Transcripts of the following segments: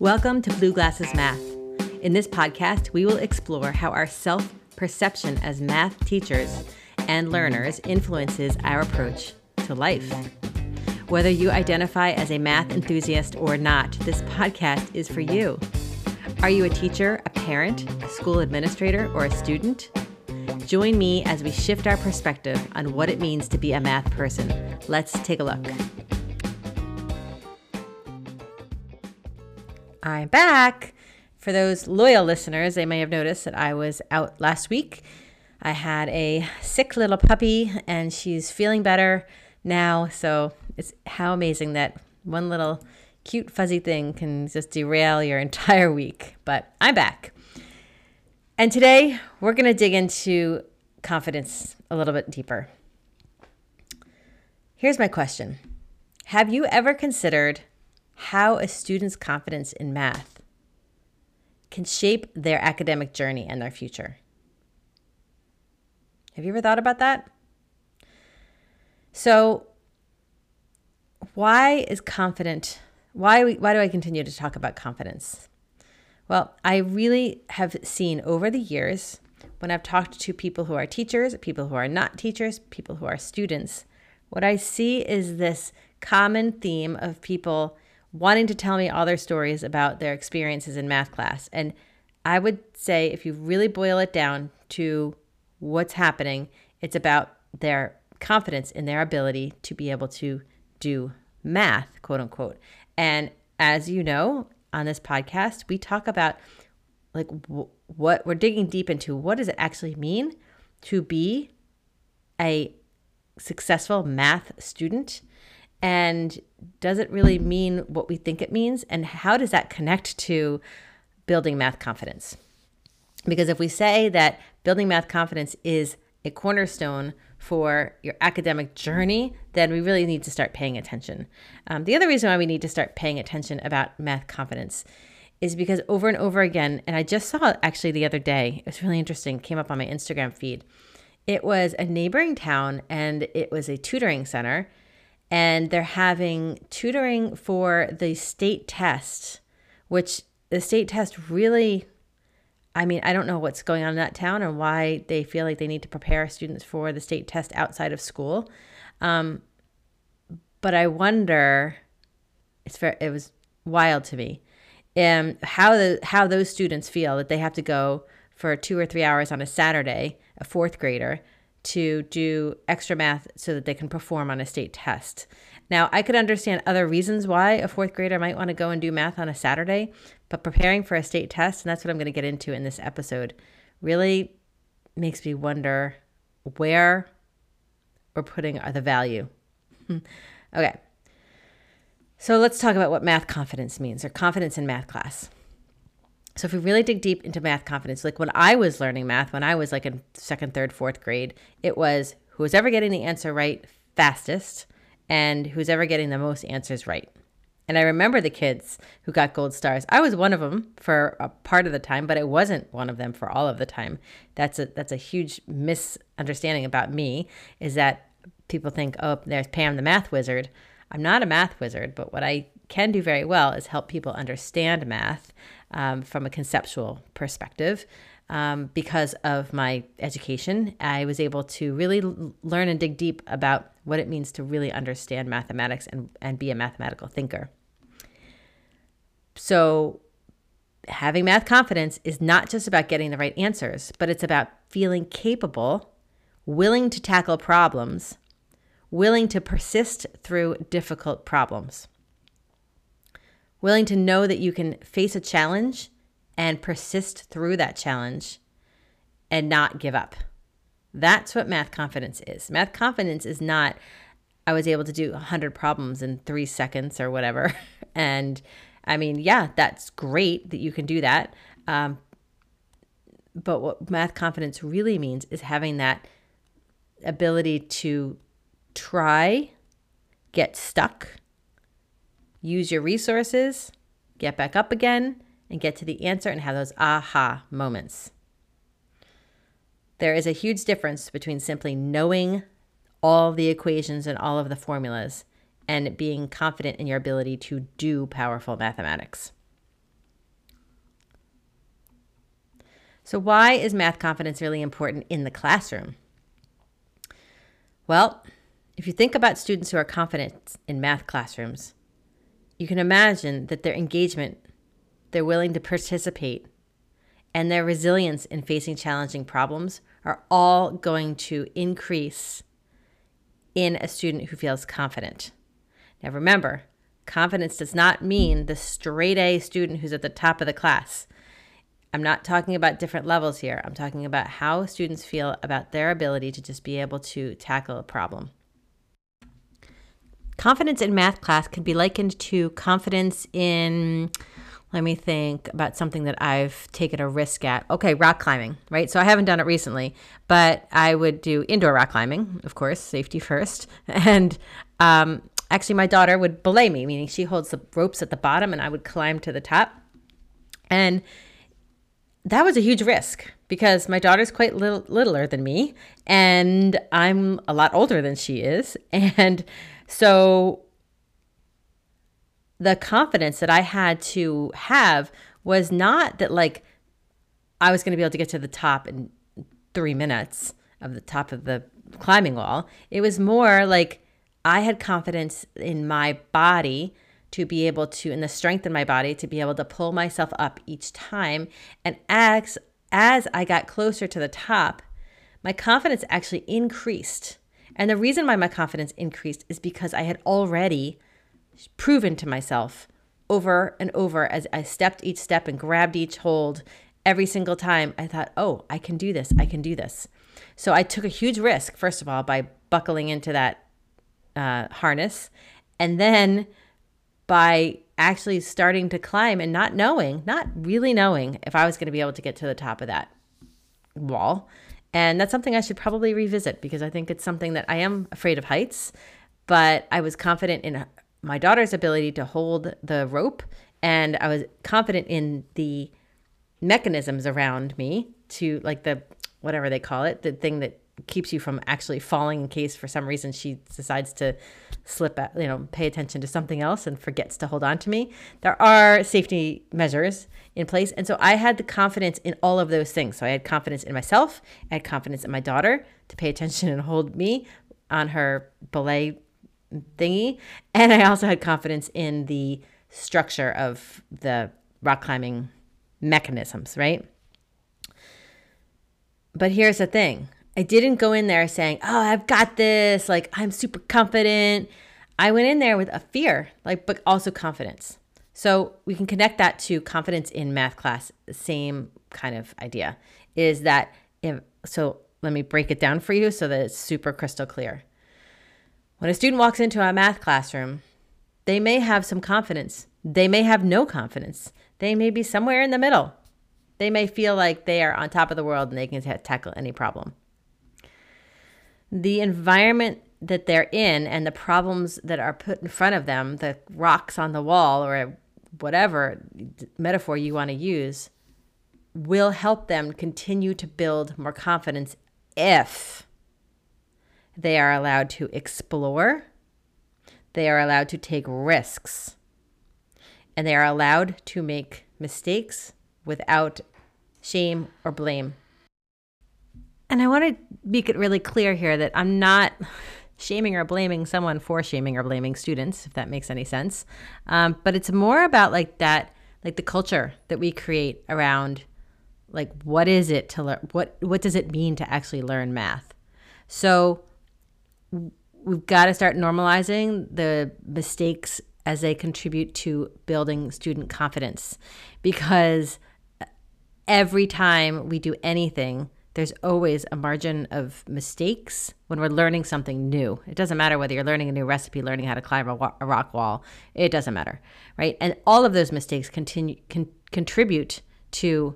Welcome to Blue Glasses Math. In this podcast, we will explore how our self perception as math teachers and learners influences our approach to life. Whether you identify as a math enthusiast or not, this podcast is for you. Are you a teacher, a parent, a school administrator, or a student? Join me as we shift our perspective on what it means to be a math person. Let's take a look. I'm back. For those loyal listeners, they may have noticed that I was out last week. I had a sick little puppy and she's feeling better now. So it's how amazing that one little cute fuzzy thing can just derail your entire week. But I'm back. And today we're going to dig into confidence a little bit deeper. Here's my question Have you ever considered how a student's confidence in math can shape their academic journey and their future. Have you ever thought about that? So, why is confident? Why, we, why do I continue to talk about confidence? Well, I really have seen over the years when I've talked to people who are teachers, people who are not teachers, people who are students, what I see is this common theme of people wanting to tell me all their stories about their experiences in math class. And I would say, if you really boil it down to what's happening, it's about their confidence in their ability to be able to do math, quote unquote. And as you know, on this podcast, we talk about like what we're digging deep into. What does it actually mean to be a successful math student? And does it really mean what we think it means? And how does that connect to building math confidence? Because if we say that building math confidence is a cornerstone for your academic journey, then we really need to start paying attention. Um, the other reason why we need to start paying attention about math confidence is because over and over again, and I just saw actually the other day, it was really interesting, came up on my Instagram feed. It was a neighboring town and it was a tutoring center and they're having tutoring for the state test, which the state test really, I mean, I don't know what's going on in that town and why they feel like they need to prepare students for the state test outside of school. Um, but I wonder, it's very, it was wild to me, um, how the how those students feel that they have to go for two or three hours on a Saturday, a fourth grader, to do extra math so that they can perform on a state test. Now, I could understand other reasons why a fourth grader might want to go and do math on a Saturday, but preparing for a state test, and that's what I'm going to get into in this episode, really makes me wonder where we're putting the value. okay. So let's talk about what math confidence means or confidence in math class. So if we really dig deep into math confidence, like when I was learning math, when I was like in second, third, fourth grade, it was who's ever getting the answer right fastest and who's ever getting the most answers right. And I remember the kids who got gold stars. I was one of them for a part of the time, but I wasn't one of them for all of the time. That's a that's a huge misunderstanding about me is that people think, "Oh, there's Pam the math wizard." I'm not a math wizard, but what I can do very well is help people understand math um, from a conceptual perspective. Um, because of my education, I was able to really l- learn and dig deep about what it means to really understand mathematics and, and be a mathematical thinker. So, having math confidence is not just about getting the right answers, but it's about feeling capable, willing to tackle problems, willing to persist through difficult problems willing to know that you can face a challenge and persist through that challenge and not give up. That's what math confidence is. Math confidence is not, I was able to do 100 problems in three seconds or whatever. And I mean, yeah, that's great that you can do that. Um, but what math confidence really means is having that ability to try, get stuck, use your resources, get back up again, and get to the answer and have those aha moments. There is a huge difference between simply knowing all the equations and all of the formulas and being confident in your ability to do powerful mathematics. So, why is math confidence really important in the classroom? Well, if you think about students who are confident in math classrooms, you can imagine that their engagement, their willing to participate, and their resilience in facing challenging problems are all going to increase in a student who feels confident. Now, remember, confidence does not mean the straight A student who's at the top of the class. I'm not talking about different levels here. I'm talking about how students feel about their ability to just be able to tackle a problem. Confidence in math class can be likened to confidence in let me think about something that I've taken a risk at. Okay, rock climbing, right? So I haven't done it recently, but I would do indoor rock climbing, of course, safety first. And um, actually, my daughter would belay me, meaning she holds the ropes at the bottom and I would climb to the top. And that was a huge risk because my daughter's quite little, littler than me and I'm a lot older than she is. And so the confidence that I had to have was not that like I was going to be able to get to the top in three minutes of the top of the climbing wall. It was more like I had confidence in my body to be able to, in the strength in my body, to be able to pull myself up each time. And as, as I got closer to the top, my confidence actually increased. And the reason why my confidence increased is because I had already proven to myself over and over as I stepped each step and grabbed each hold every single time. I thought, oh, I can do this. I can do this. So I took a huge risk, first of all, by buckling into that uh, harness. And then by actually starting to climb and not knowing, not really knowing if I was going to be able to get to the top of that wall. And that's something I should probably revisit because I think it's something that I am afraid of heights, but I was confident in my daughter's ability to hold the rope and I was confident in the mechanisms around me to like the whatever they call it, the thing that keeps you from actually falling in case for some reason she decides to slip at, you know pay attention to something else and forgets to hold on to me there are safety measures in place and so i had the confidence in all of those things so i had confidence in myself i had confidence in my daughter to pay attention and hold me on her belay thingy. And I also had confidence in the structure of the rock climbing mechanisms, right? But here's the thing I didn't go in there saying, oh, I've got this, like I'm super confident. I went in there with a fear, like, but also confidence. So we can connect that to confidence in math class. The same kind of idea is that if, so let me break it down for you so that it's super crystal clear. When a student walks into a math classroom, they may have some confidence. They may have no confidence. They may be somewhere in the middle. They may feel like they are on top of the world and they can tackle any problem. The environment that they're in and the problems that are put in front of them, the rocks on the wall or whatever metaphor you want to use, will help them continue to build more confidence if they are allowed to explore. They are allowed to take risks. And they are allowed to make mistakes without shame or blame. And I want to make it really clear here that I'm not shaming or blaming someone for shaming or blaming students, if that makes any sense. Um, but it's more about like that, like the culture that we create around like what is it to learn what what does it mean to actually learn math so we've got to start normalizing the mistakes as they contribute to building student confidence because every time we do anything, there's always a margin of mistakes when we're learning something new. It doesn't matter whether you're learning a new recipe, learning how to climb a, a rock wall, it doesn't matter, right? And all of those mistakes continue can contribute to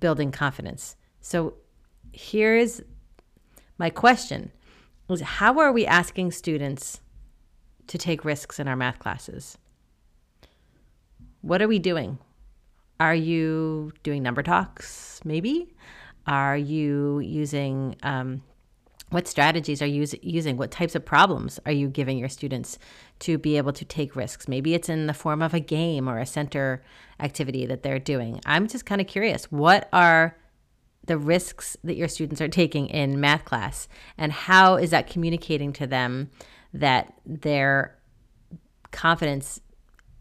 building confidence. So here's my question is how are we asking students to take risks in our math classes? What are we doing? Are you doing number talks, maybe? Are you using, um, what strategies are you using? What types of problems are you giving your students to be able to take risks? Maybe it's in the form of a game or a center activity that they're doing. I'm just kind of curious. What are the risks that your students are taking in math class and how is that communicating to them that their confidence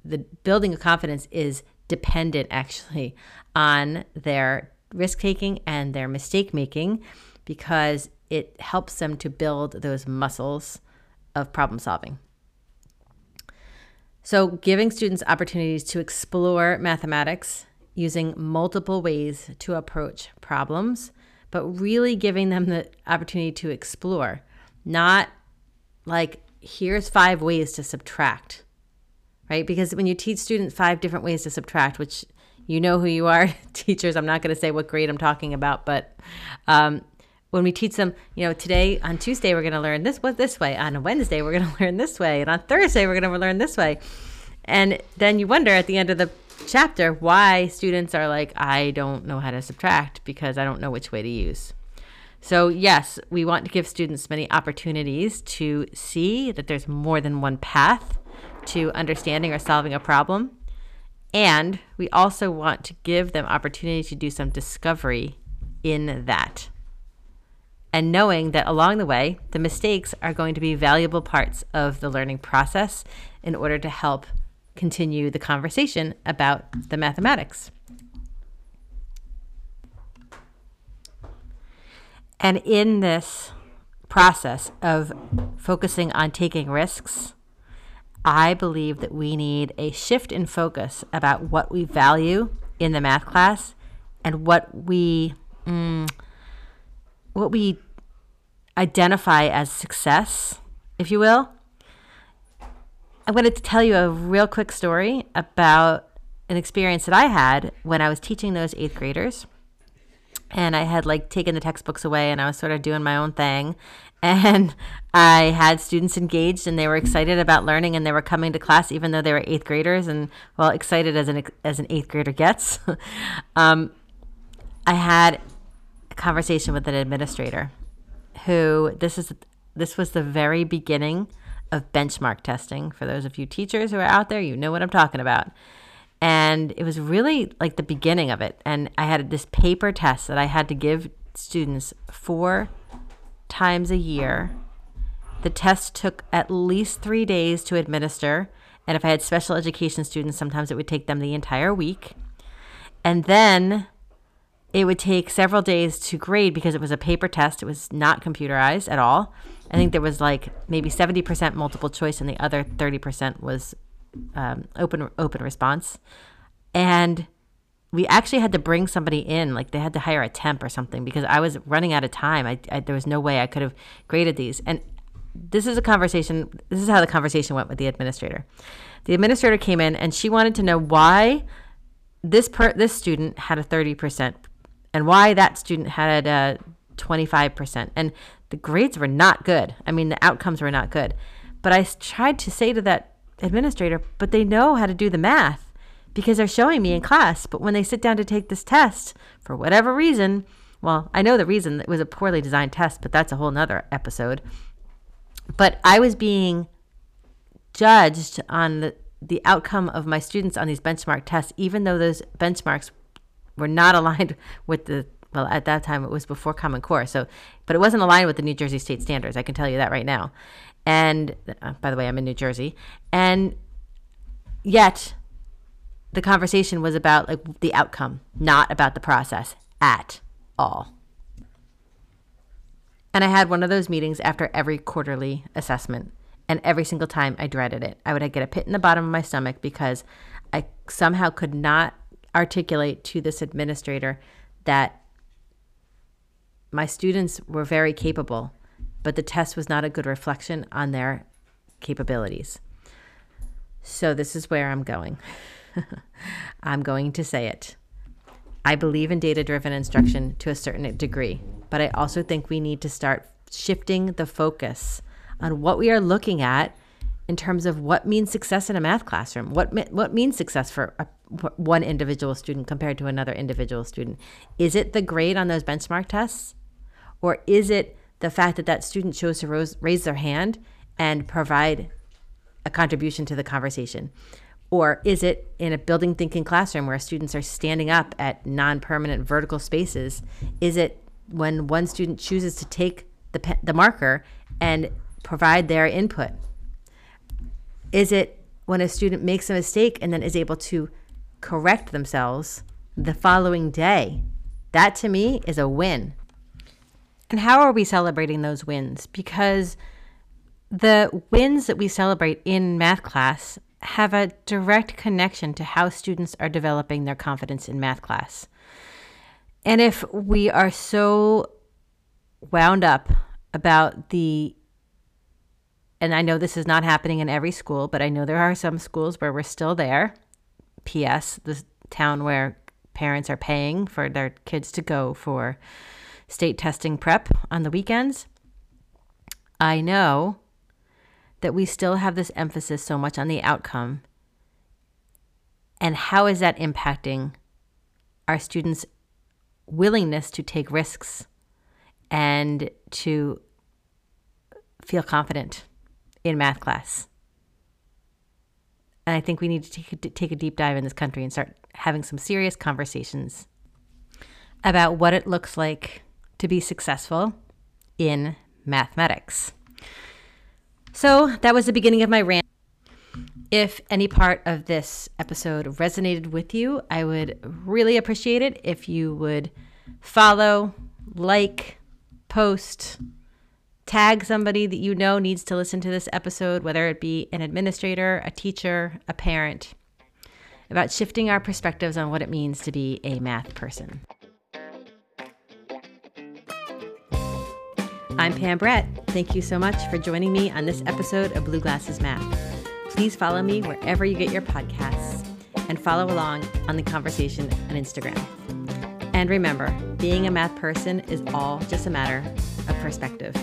the building of confidence is dependent actually on their risk taking and their mistake making because it helps them to build those muscles of problem solving. So, giving students opportunities to explore mathematics using multiple ways to approach problems, but really giving them the opportunity to explore, not like, here's five ways to subtract, right? Because when you teach students five different ways to subtract, which you know who you are, teachers, I'm not going to say what grade I'm talking about, but um, when we teach them, you know, today on Tuesday we're going to learn this what this way, on Wednesday we're going to learn this way, and on Thursday we're going to learn this way. And then you wonder at the end of the chapter why students are like, I don't know how to subtract because I don't know which way to use. So, yes, we want to give students many opportunities to see that there's more than one path to understanding or solving a problem. And we also want to give them opportunity to do some discovery in that and knowing that along the way, the mistakes are going to be valuable parts of the learning process in order to help continue the conversation about the mathematics. And in this process of focusing on taking risks, I believe that we need a shift in focus about what we value in the math class and what we mm, what we identify as success, if you will. I'm going to tell you a real quick story about an experience that I had when I was teaching those eighth graders. And I had like taken the textbooks away and I was sort of doing my own thing. And I had students engaged and they were excited about learning and they were coming to class even though they were eighth graders and, well, excited as an, as an eighth grader gets. um, I had a conversation with an administrator who this is this was the very beginning of benchmark testing. For those of you teachers who are out there, you know what I'm talking about. And it was really like the beginning of it. And I had this paper test that I had to give students four times a year. The test took at least three days to administer. And if I had special education students, sometimes it would take them the entire week. And then it would take several days to grade because it was a paper test. It was not computerized at all. I think there was like maybe 70% multiple choice and the other 30% was um, open open response. And we actually had to bring somebody in, like they had to hire a temp or something because I was running out of time. I, I there was no way I could have graded these. And this is a conversation. This is how the conversation went with the administrator. The administrator came in and she wanted to know why this per this student had a 30% and why that student had a 25%. And the grades were not good. I mean, the outcomes were not good. But I tried to say to that administrator, but they know how to do the math because they're showing me in class. But when they sit down to take this test, for whatever reason, well, I know the reason it was a poorly designed test, but that's a whole nother episode. But I was being judged on the, the outcome of my students on these benchmark tests, even though those benchmarks were not aligned with the well at that time it was before common core so but it wasn't aligned with the new jersey state standards i can tell you that right now and uh, by the way i'm in new jersey and yet the conversation was about like the outcome not about the process at all and i had one of those meetings after every quarterly assessment and every single time i dreaded it i would get a pit in the bottom of my stomach because i somehow could not articulate to this administrator that my students were very capable, but the test was not a good reflection on their capabilities. So, this is where I'm going. I'm going to say it. I believe in data driven instruction to a certain degree, but I also think we need to start shifting the focus on what we are looking at in terms of what means success in a math classroom. What what means success for a, one individual student compared to another individual student? Is it the grade on those benchmark tests, or is it the fact that that student chose to raise their hand and provide a contribution to the conversation? Or is it in a building thinking classroom where students are standing up at non permanent vertical spaces? Is it when one student chooses to take the, pe- the marker and provide their input? Is it when a student makes a mistake and then is able to correct themselves the following day? That to me is a win. And how are we celebrating those wins? Because the wins that we celebrate in math class have a direct connection to how students are developing their confidence in math class. And if we are so wound up about the and I know this is not happening in every school, but I know there are some schools where we're still there. P.S. The town where parents are paying for their kids to go for state testing prep on the weekends. I know that we still have this emphasis so much on the outcome. And how is that impacting our students' willingness to take risks and to feel confident? in math class. And I think we need to take a, take a deep dive in this country and start having some serious conversations about what it looks like to be successful in mathematics. So that was the beginning of my rant. If any part of this episode resonated with you, I would really appreciate it if you would follow, like, post, tag somebody that you know needs to listen to this episode, whether it be an administrator, a teacher, a parent, about shifting our perspectives on what it means to be a math person. I'm Pam Brett. Thank you so much for joining me on this episode of Blue Glasses Math. Please follow me wherever you get your podcasts and follow along on the conversation on Instagram. And remember, being a math person is all just a matter of perspective.